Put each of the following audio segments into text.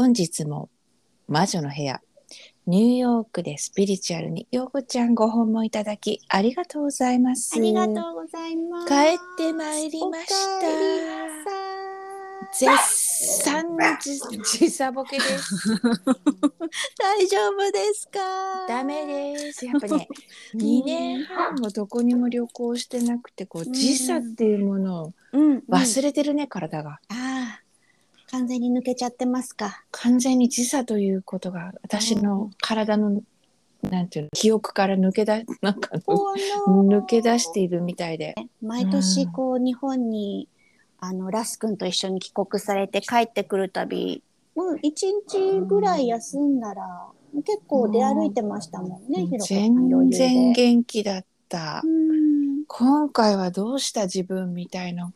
本日も魔女の部屋ニューヨークでスピリチュアルにようこちゃんご訪問いただきありがとうございます。ありがとうございます。帰ってまいりましお帰りなたさ絶賛時時差ボケです。い 大丈夫ですか？ダメです。やっぱね2年半もどこにも旅行してなくてこううん時差っていうものをうん、うん、忘れてるね、体がああ、完全に抜けちゃってますか？完全に時差ということが私の体のなんていうの記憶から抜けだなんか抜け出しているみたいで。毎年こう日本にあのラス君と一緒に帰国されて帰ってくるたび、もう一日ぐらい休んだら結構出歩いてましたもんね。ひろこさん全然元気だった。うん今回はどうした自分みたいな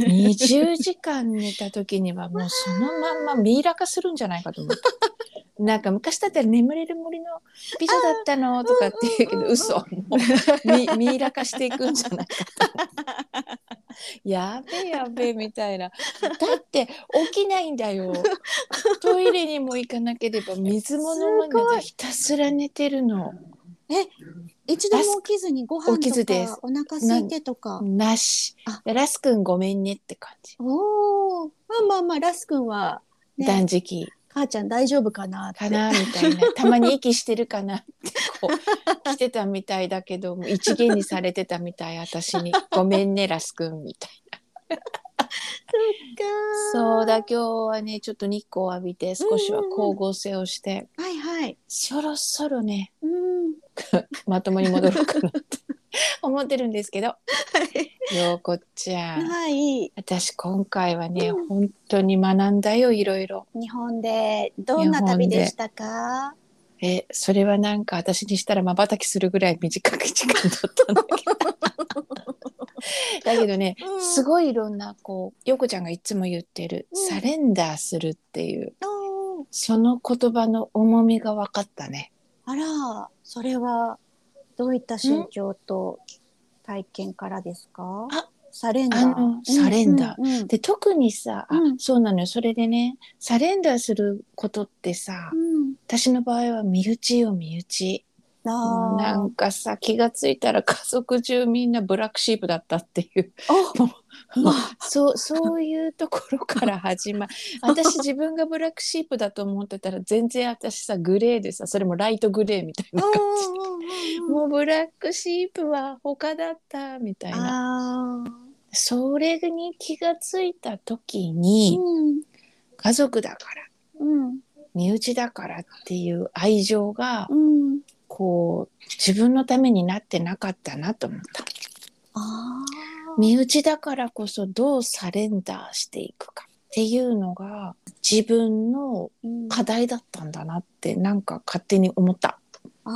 20時間寝た時にはもうそのまんまミイラ化するんじゃないかと思った。なんか昔だったら眠れる森の美女だったのとかって言うけど嘘もうミミイラ化していくんじゃないかと。やべえやべえみたいな。だって起きないんだよ。トイレにも行かなければ水も飲まないでひたすら寝てるの。一度も起きずにご飯とかお腹空いてとか。なしあ。ラス君ごめんねって感じ。おお、まあまあまあラス君は、ね、断食母ちゃん大丈夫かな。かなみたいな。たまに息してるかなってこう来てたみたいだけども一元にされてたみたい私に「ごめんねラス君」みたいな。そうだ今日はねちょっと日光を浴びて少しは光合成をして、はいはい。そろそろねうん。まともに戻るかなって 思ってるんですけどようこちゃん。はい。私今回はね、うん本当に学んだよいろいろ。日本でどんな旅でしたか？えそれはなんか私にしたらまばたきするぐらい短い時間だったんだけど だけどね、うん。すごいいろんなこう陽子ちゃんがいつも言ってる、うん。サレンダーするっていうおーその言葉の重みが分かったね。あら、それはどういった心境と体験からですか？あ surrender。surrender。うんうんうん。で特にさ、あうん。そうなのよ。それでね surrender することってさ、うん。私の場合は身内よ身内。あ。ーなんかさ気がついたら家族中みんな black sheep だったっていう。あ そうそういうところから始まる 私自分が black sheep だと思ってたら全然私さグレーでさそれも light gray みたいな感じもう black sheep は他だったみたいな。それに気がついた時にうん。家族だからうん。身内だからっていう愛情がうんこう自分のためになってなかったなと思った。あ身内だからこそどうサレンダーしていくかっていうのが自分のー課題だったんだなってなんか勝手に思った。あ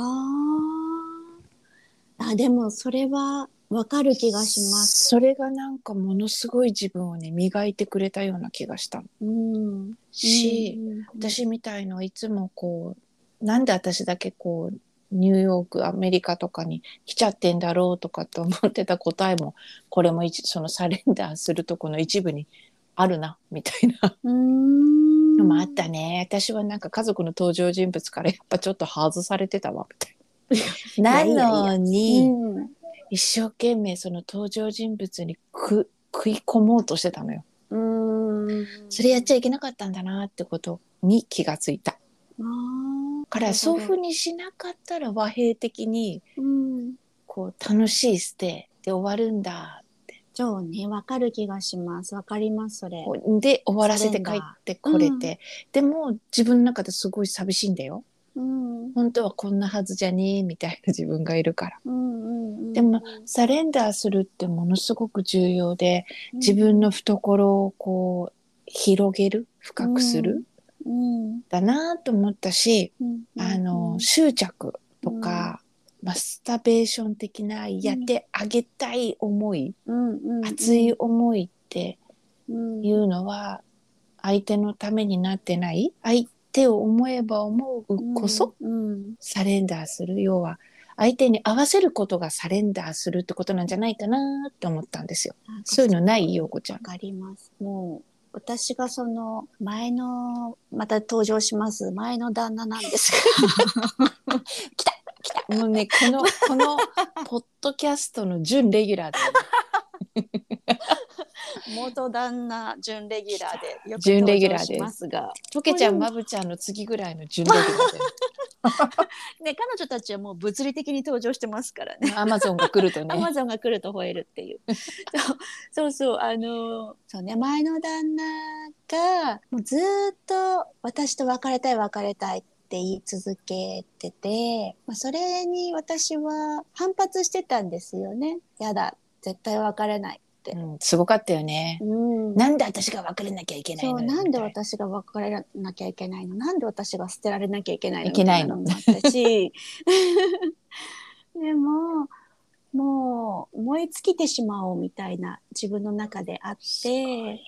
ーあでもそれはわかる気がします。それがなんかものすごい自分をね磨いてくれたような気がしたうん、し、うん私みたいのいつもこうなんで私だけこうニューヨークアメリカとかに来ちゃってんだろうとかと思ってた答えもこれも一そのサレンダーするとこの一部にあるなみたいなうーんのもあったね。私はなんか家族の登場人物からやっぱちょっと外されてたわみたいな。なのにうん一生懸命その登場人物にく食い込もうとしてたのよ。うーんそれやっちゃいけなかったんだなってことに気がついた。あーからそういうふうにしなかったら和平的にうん。こう楽しいステイで終わるんだ。そうねわかる気がします。わかりますそれ。で終わらせて帰ってこれて、でも自分の中ですごい寂しいんだよ。うん。本当はこんなはずじゃねえみたいな自分がいるから。うんうんうんでもサレンダーするってものすごく重要で自分の懐をこう広げる深くする、うんだなと思ったし、うん。あの執着とか、マスタベーション的なやってあげたい思い、熱い思いってうん。いうのは相手のためになってない？相手を思えば思うこそ、うんサレンダーする。要は相手に合わせることがサレンダーするってことなんじゃないかなって思ったんですよ。そういうのない？ようこちゃん。わ。かります。もう私がその前のまた登場します前の旦那なんです もうねこのこのポッドキャストの準レギュラーだよね元旦那準レギュラーでよく準レギュラーです。がとけちゃんまぶちゃんの次ぐらいの準レギュラーで ね彼女たちはもう物理的に登場してますからねアマゾンが来るとアマねゾンが来ると吠えるっていう。そうそうそうあのそうね前の旦那がもうずーっと私と別れたい別れたいって言い続けてて、まあ、それに私は反発してたんですよね。やだ絶対別れない。うん、すごかったよね。うん。なんで私が別れなきゃいけないの？よそうなんで私が別れなきゃいけないの？なんで私が捨てられなきゃいけないの？いけないの。もあったし でももう燃え尽きてしまおうみたいな自分の中であって。ね。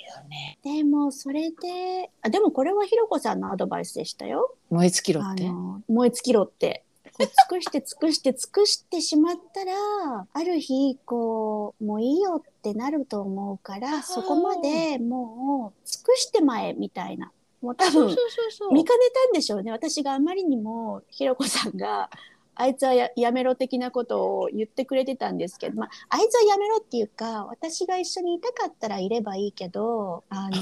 でもそれであでもこれはひろこさんのアドバイスでしたよ。燃え尽きろあって。の燃え尽きろって。こう尽くして尽くして尽くしてしまったらある日こうもういいよってなると思うからそこまでもう尽くしてまえみたいな。もう多分見かねたんでしょうね。私があまりにもひろこさんがあいつはややめろ的なことを言ってくれてたんですけど、まあ、あいつはやめろっていうか私が一緒にいたかったらいればいいけどあの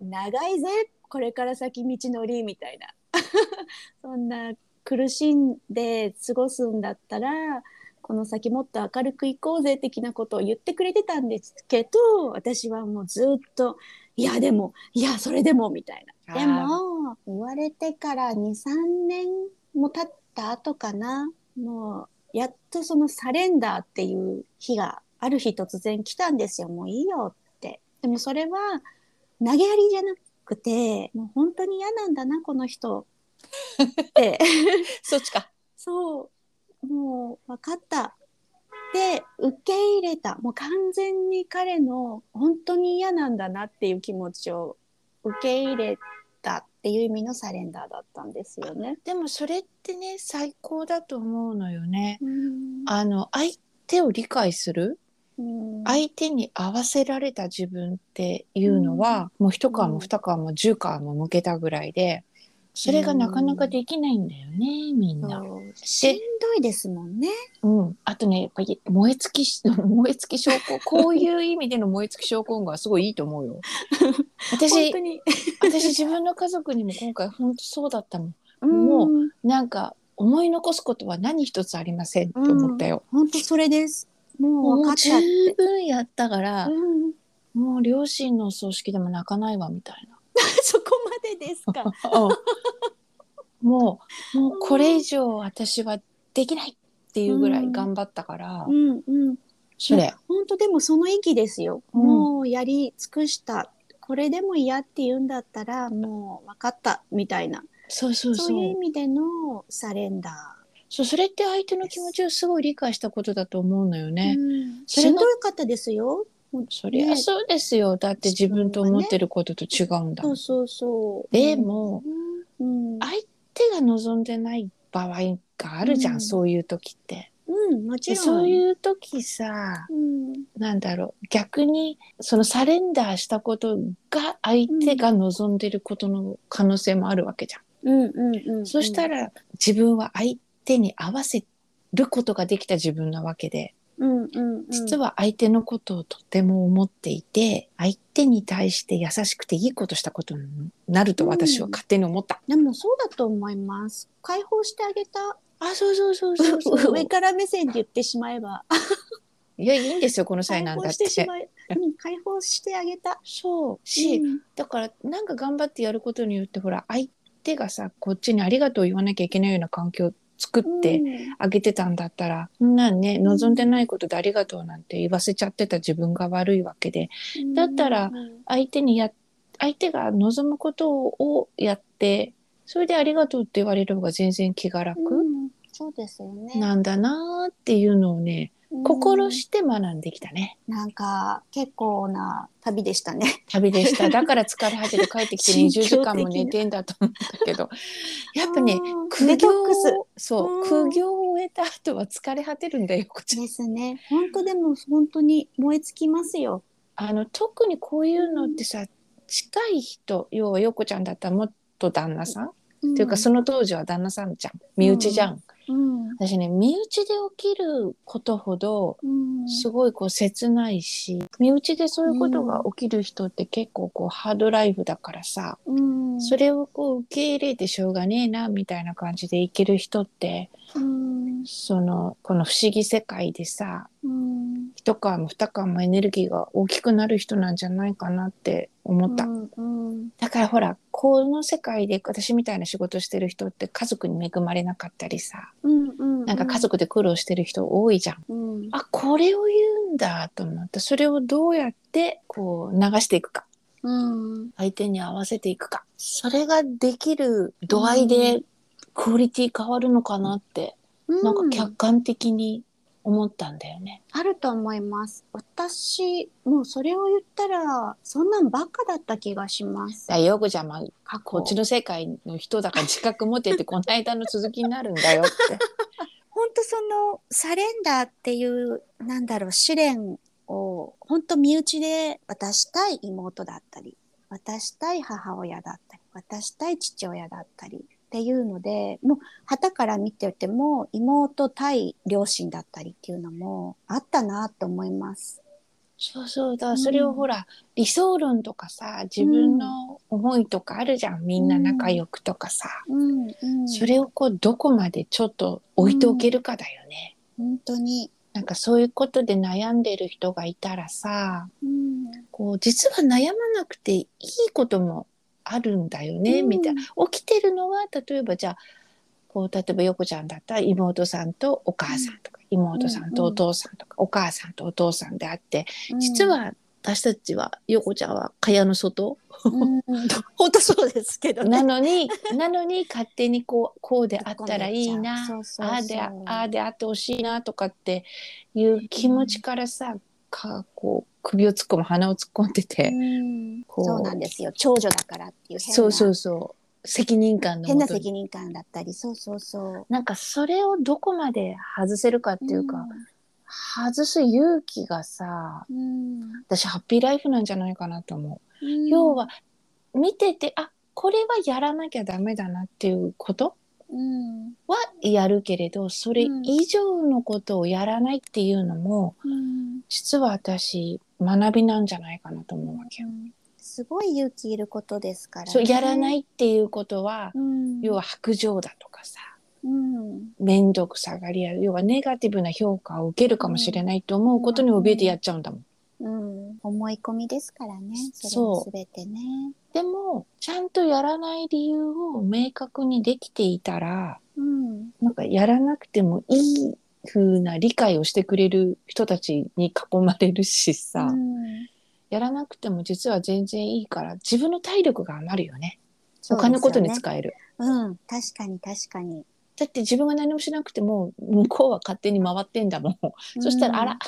長いぜこれから先道のりみたいな。そんな苦しんで過ごすんだったらこの先もっと明るくいこうぜ的なことを言ってくれてたんですけど私はもうずっといやでもいやそれでもみたいな。でも言われてから23年も経った後かなもうやっとそのサレンダーっていう日がある日突然来たんですよもういいよって。でもそれは投げやりじゃなくてもう本当に嫌なんだなこの人って。そっちかそう、もう分かった。で、受け入れた。もう完全に彼の本当に嫌なんだなっていう気持ちを受け入れたっていう意味のサレンダーだったんですよね。でもそれってね最高だと思うのよねうんあの相手を理解する？うん相手に合わせられた自分っていうのは、もう一皮も二皮も十皮も向けたぐらいでそれがなかなかできないんだよねみんな。しんどいですもんね。うん、あとねやっぱり燃え尽きし 燃え尽き症候こういう意味での燃え尽き症候群はすごいいいと思うよ。本 私。私自分の家族にも今回本当そうだったもん。もうんなんか思い残すことは何一つありませんって思ったよ。本当それです。ももう十て。分やったから、うんもう両親のお葬式でも泣かないわみたいな。そこまでですか？もうもうこれ以上私はできないっていうぐらい頑張ったから、うんうん。それ。本当でもその域ですよ、うん。もうやり尽くした。これでも嫌って言うんだったらもう分かったみたいな。そうそうそう。そういう意味でのサレンダそうそれって相手の気持ちをすごい理解したことだと思うのよー、ね。うん。しんどかったですよそりゃ。そうですよ。だって自分と思ってることと違うんだも。そうんそうそう。でも、うん、うん。相手が望んでない場合があるじゃん、うん。そういう時って。うん、もちでろん。そういう時さ、うん。なんだろう。逆にそのサレンダーしたことが相手が望んでることの可能性もあるわけじゃん。うんうんうん。そしたら自分は相手に合わせることができた自分なわけでうんうんうん。実は相手のことをとても思っていて相手に対して優しくていいことしたことになると私は勝手に思った。でもそうだと思います。解放してあげた。あそうそうそうそうそう。上から目線で言ってしまえば。いやいいんですよこの際なんだっ。解放して解放してあげた。そう。し、うん。だからなんか頑張ってやることによってほら相手がさこっちにありがとう言わなきゃいけないような環境を作ってうん。あげてたんだったら、そんなんね望んでないことでありがとうなんて言わせちゃってた自分が悪いわけで。だったらうん。相手にや相手が望むことをやってそれでありがとうって言われる方が全然気が楽。うん。そうですよね。なんだなーっていうのをねうん心して学んできたね。なんか結構な旅でしたね。旅でした。だから疲れ果てて帰ってきて心20境的な時間も寝てんだと思ったけど。やっぱねうん苦行そううん。苦行を終えた後は疲れ果てるんだよこっち。ですね。本当でも本当に燃え尽きますよ。あの特にこういうのってさ、近い人要は陽子ちゃんだったら元旦那さん？っていうかその当時は旦那さんじゃん。身内じゃん、うん。私ね身内で起きることほどうん。すごいこう切ないし身内でそういうことが起きる人って結構こうハードライフだからさ、うん。それをこう受け入れてしょうがねえなみたいな感じで生きる人ってうん。そのこの不思議世界でさうん。一皮も二皮もエネルギーが大きくなる人なんじゃないかなって思った。うんうん。だからほらこの世界で私みたいな仕事してる人って家族に恵まれなかったりさ。うんうん。なんか家族で苦労してる人多いじゃん。うん。あこれを言うんだと思ってそれをどうやってこう流していくか。うん。相手に合わせていくか。それができる度合いでクオリティ変わるのかなって、なんか客観的に思ったんだよね。あると思います。私、もうそれを言ったら、そんなんばっかだった気がします。だよくじゃまあこっちの世界の人だから自覚持っててこの間の続きになるんだよって。本当そのサレンダーっていうなんだろう試練を本当身内で渡したい妹だったり渡したい母親だったり渡したい父親だったりっていうのでもう旗から見てても妹対両親だったりっていうのもあったなと思います。そうそう。だそれをほら、理想論とかさ自分の思いとかあるじゃん、みんな仲良くとかさ、うんうん、それをこうどこまでちょっと置いておけるかだよね。本当に、なんかそういうことで悩んでる人がいたらさうん。こう実は悩まなくていいこともあるんだよね、みたいな。起きてるのは例えばじゃあこう例えば横ちゃんだったら妹さんとお母さんとか、妹さんとお父さんとか、お母さんとお父さんであって実、は私たちは横ちゃんは蚊帳の外。うん。本当そうですけどね。なのに なのに勝手にこうこうであったらいいなああでああであってほしいなとかっていう気持ちからさ、かこう首を突っ込む鼻を突っ込んでて、うん。こうそうなんですよ。長女だからっていう変な。そうそうそう。責任感の変もとに。な責任感だったり。そうそうそう。なんかそれをどこまで外せるかっていうか、外す勇気がさうん、私ハッピーライフなんじゃないかなと思う。うん。要は見ててあこれはやらなきゃダメだなっていうことうんはやるけれどそれ以上のことをやらないっていうのも、うん実は私学びなんじゃないかなと思うわけよ。すごい勇気いることですからね。そうやらないっていうことは、うん、要は白状だとかさうん、面倒くさがりや要はネガティブな評価を受けるかもしれないと思うことに怯えてやっちゃうんだもん。うん、思い込みですからね。それもすべてね。でもちゃんとやらない理由を明確にできていたらうん、なんかやらなくてもいい風な理解をしてくれる人たちに囲まれるしさ、うんやらなくても実は全然いいから自分の体力が余るよねねお金のことに使える。うん、確かに確かに。だって自分が何もしなくても向こうは勝手に回ってんだもん。そしたらあら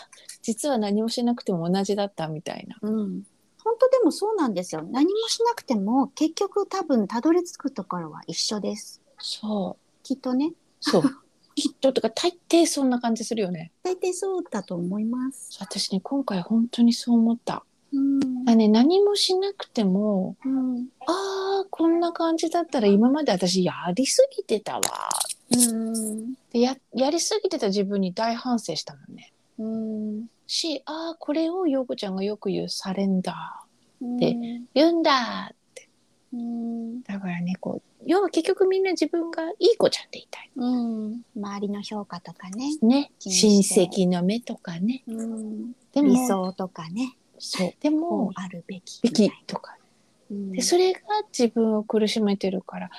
実は何もしなくても同じだったみたいな。うん。本当でもそうなんですよ。何もしなくても結局多分たどり着くところは一緒です。そうきっとね。そう きっととか大抵そんな感じするよね。大体そうだと思います。私ね今回本当にそう思った。うん。あね何もしなくてもうん。あーこんな感じだったら今まで私やりすぎてたわうん。でややりすぎてた自分に大反省したもんね。うん。しああこれを陽子ちゃんがよく言うサレンダうん。でー言うんだうん。だからねこう要は結局みんな自分がいい子ちゃんでいたいうん。周りの評価とかね。ね気親戚の目とかねうん。でも理想とかね。そうでこもうあるべき。べきとかうん。でそれが自分を苦しめてるから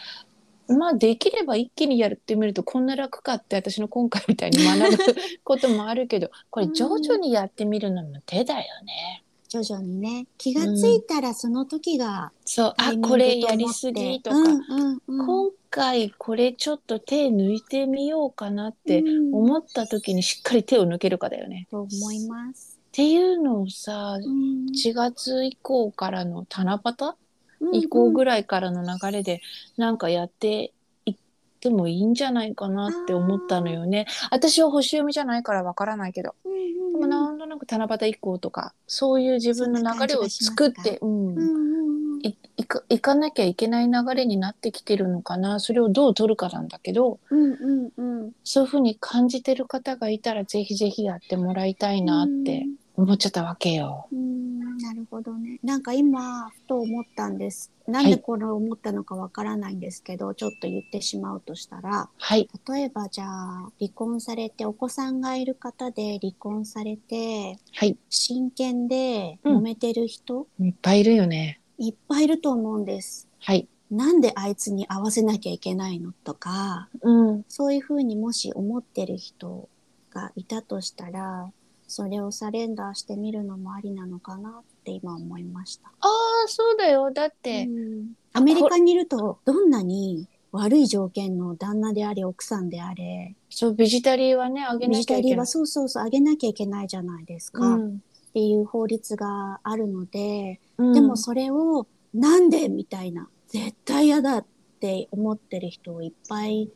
まあできれば一気にやってみるとこんな楽かって私の今回みたいに学ぶこともあるけど これ徐々にやってみるのも手だよね。徐々にね。気がついたらその時がそうあタイミングこれやりすぎとか、うんうんうん、今回これちょっと手抜いてみようかなってうん思った時にしっかり手を抜けるかだよね。と思います。っていうのをさうん4月以降からの七夕うん以降ぐらいからの流れでなんかやっていってもいいんじゃないかなって思ったのよね。私は星読みじゃないからわからないけど。うんうんでもなんとなく七夕以降とかそういう自分の流れを作ってう、うん。んうんうん。いいかなきゃいけない流れになってきてるのかな。それをどう取るかなんだけどうんうんうん。そういうふうに感じてる方がいたらぜひぜひやってもらいたいなって思っちゃったわけよ。うんなるほどね。なんか今ふと思ったんです。なんでこれを思ったのかわからないんですけど、ちょっと言ってしまうとしたら、はい、例えばじゃあ離婚されてお子さんがいる方で離婚されてはい、真剣でうん揉めてる人、いっぱいいるよね。いっぱいいると思うんです。はい、なんであいつに合わせなきゃいけないのとか、うん、そうそういうふうにもし思ってる人がいたとしたら、それをサレンダーしてみるのもありなのかなって今思いました。ああそうだよ。だって、うん。アメリカにいるとどんなに悪い条件の旦那であれ奥さんであれそうビジタリーはねあげビなきゃいけない。ジタリーは。そうそうそうあげなきゃいけないじゃないですか、っうん。ていう法律があるので、うん。でもそれをなんでみたいな絶対嫌だって思ってる人をいっぱい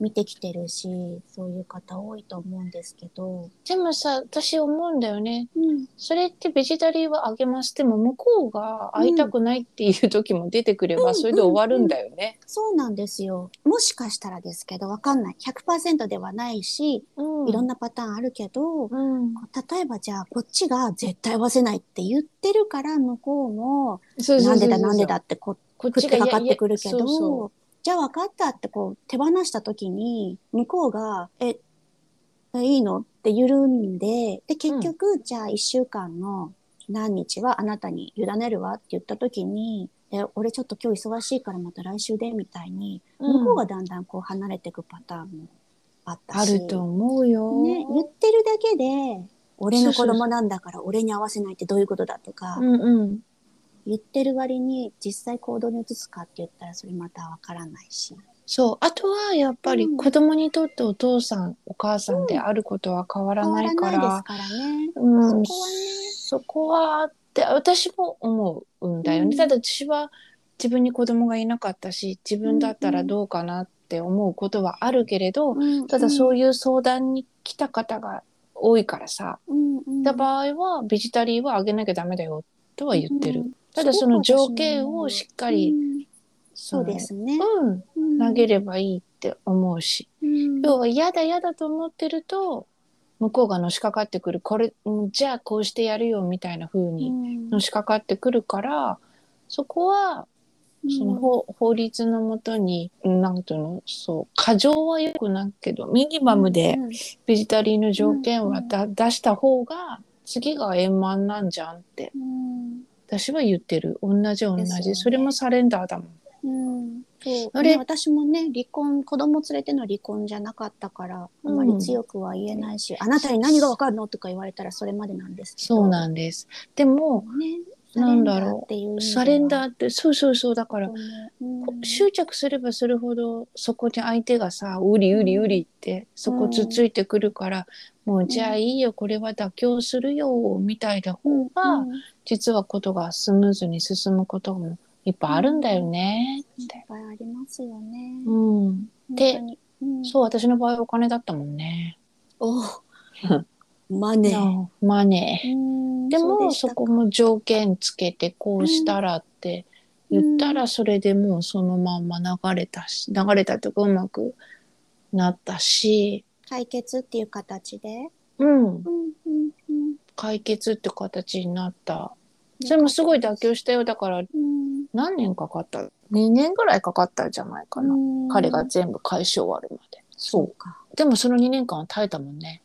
見てきてるしそういう方多いと思うんですけど、でもさ私思うんだよね。うん、それってベジタリーはあげますでも向こうが会いたくないっていう時も出てくれば、うん。それで終わるんだよね。そうなんですよ。もしかしたらですけどわかんない。100%ではないしうん。いろんなパターンあるけど、うん、例えばじゃあこっちが絶対合わせないって言ってるから向こうもなんでだなんでだってここっ食ってかかってくるけどじゃあ分かったってこう手放した時に向こうが「えいいの?」って緩んでで結局、じゃあ1週間の何日はあなたに委ねるわって言った時に「え俺ちょっと今日忙しいからまた来週で」みたいに向こうがだんだんこう離れていくパターンもあったし。あると思うよ。ね、言ってるだけで、俺の子供なんだから俺に合わせないってどういうことだとか、うんうん。言ってる割に実際行動に移すかって言ったらそれまたわからないし。そう。あとはやっぱりうん。子供にとってお父さん、お母さんであることは変わらないから。うん、そこはって私も思うんだよね。うん。ただ私は自分に子供がいなかったし、自分だったらどうかなって思うことはあるけれど、ただそういいう相談に来た方が多いからさ、うんうん。た場合はベジタリーはあげなきゃダメだよとは言ってる。うんただその条件をしっかり、うんそうですね。うん、うん。投げればいいって思うし、うん。要は嫌だ嫌だと思ってると向こうがのしかかってくるこれうんじゃあこうしてやるよみたいな風うにん。のしかかってくるからそこはその法法律のもとになんていうのそう過剰はよくないけどミニマムでうんベジタリーの条件はうん。だ出した方が次が円満なんじゃんってうん私は言ってる。同じ同じ、ね。それもサレンダーだもん。うん。そう。あれ？ね、私もね離婚子供連れての離婚じゃなかったからあまり強くは言えないし、あなたに何がわかるの？とか言われたらそれまでなんですけど。そうなんです。でもねなんだろう。サレンダーってそうそうそうだからうん。執着すればするほどそこに相手がさうりうりうりってそこつついてくるから、もうじゃあいいよこれは妥協するよみたいな方が、うん実はことがスムーズに進むこともいっぱいあるんだよねいっって。ぱいありますよね。うん、でそう私の場合お金だったもんね。おマネー。マネー。うんでもそこも条件つけてこうしたらって言ったらそれでもうそのまんま流れたし流れたとかうまくなったし、解決っていう形で？うん、うんうんうん解決って形になった。それもすごい妥協したよだからうん何年かかった ?2 年ぐらいかかったんじゃないかな。うん彼が全部返し終わるまで。そうか。でもその2年間は耐えたもんね。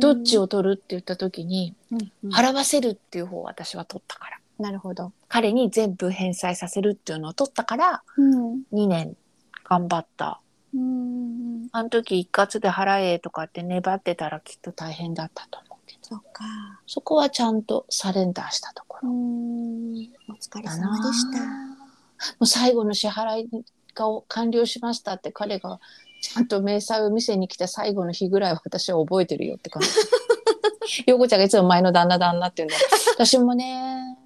どっちを取るって言った時に、うんうん払わせるっていう方を私は取ったから。なるほど。彼に全部返済させるっていうのを取ったから、うん2年頑張った。うんあの時一括で払えとかって粘ってたらきっと大変だったと思うけど。そうか。そこはちゃんとサレンダーしたところうんお疲れ。様でした。もう最後の支払いが完了しましたって彼がちゃんと明細を見せに来た最後の日ぐらいは私は覚えてるよって感じ。陽子ちゃんがいつも前の旦那旦那って言うんだ私もね、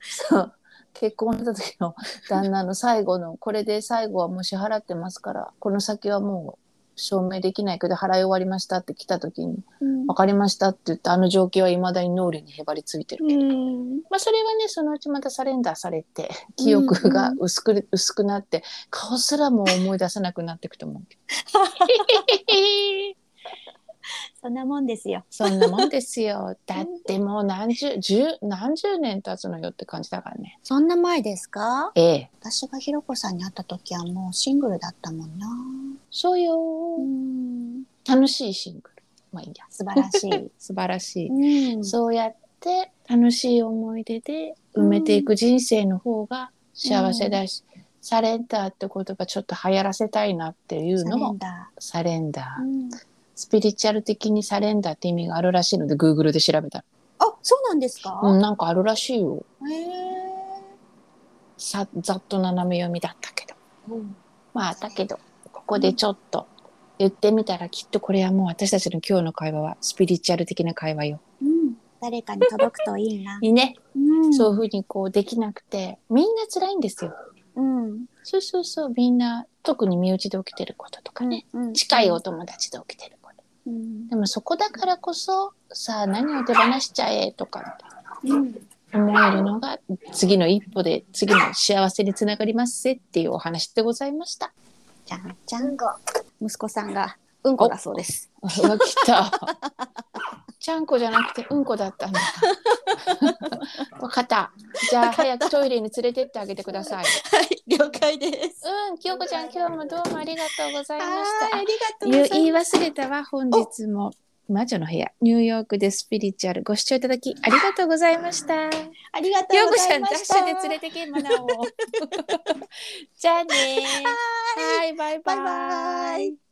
そう、結婚した時の旦那の最後の、これで最後はもう支払ってますから、この先はもう証明できないけど払い終わりましたって来た時にうん。分かりましたって言ったあの状況はいまだに脳裏にへばりついてるけ。ど、うん。まあそれはねそのうちまたサレンダーされて記憶が薄く,、薄くなって顔すらも思い出せなくなっていくと思うけど そんなもんですよ。そんなもんですよ。だってもう何十十何十年経つのよって感じだからね。そんな前ですか？ええ。私がひろこさんに会った時はもうシングルだったもんな。そうよ、うん。楽しいシングル。まあいいや。素晴らしい。素晴らしい、うん。そうやって楽しい思い出で埋めていく人生の方が幸せだし、サレンダーって言葉ちょっと流行らせたいなっていうのもサレンダー、スピリチュアル的にサレンダーって意味があるらしいので Google で調べたら、あ、そうなんですか？うん、なんかあるらしいよへえ。さざっと斜め読みだったけどうんまあだけどここでちょっと言ってみたらきっとこれはもう私たちの今日の会話はスピリチュアル的な会話よ。うん。誰かに届くといいな。いいね、うんそういうふうにこうできなくてみんな辛いんですよ。うん。そうそうそうみんな特に身内で起きてることとかね、うん近いお友達で起きてるうん。でもそこだからこそさあ何を手放しちゃえとかうん。思えるのが次の一歩で次の幸せにつながりますぜっていうお話でございました。じゃんじゃんこ。息子さんがうんこだそうです。来た。ちゃんこじゃなくてうんこだったんだ。わかった。じゃあ早くトイレに連れてってあげてください。はい、了解です。うん、きよこちゃん今日もどうもありがとうございました。はい、ありがとう言い言いございます。忘れたわ本日も魔女の部屋ニューヨークでスピリチュアルご視聴いただきありがとうございました。ありがとうごようこちゃんま。ダッシュで連れてけマナを。じゃあねははいバイバイバイバイ。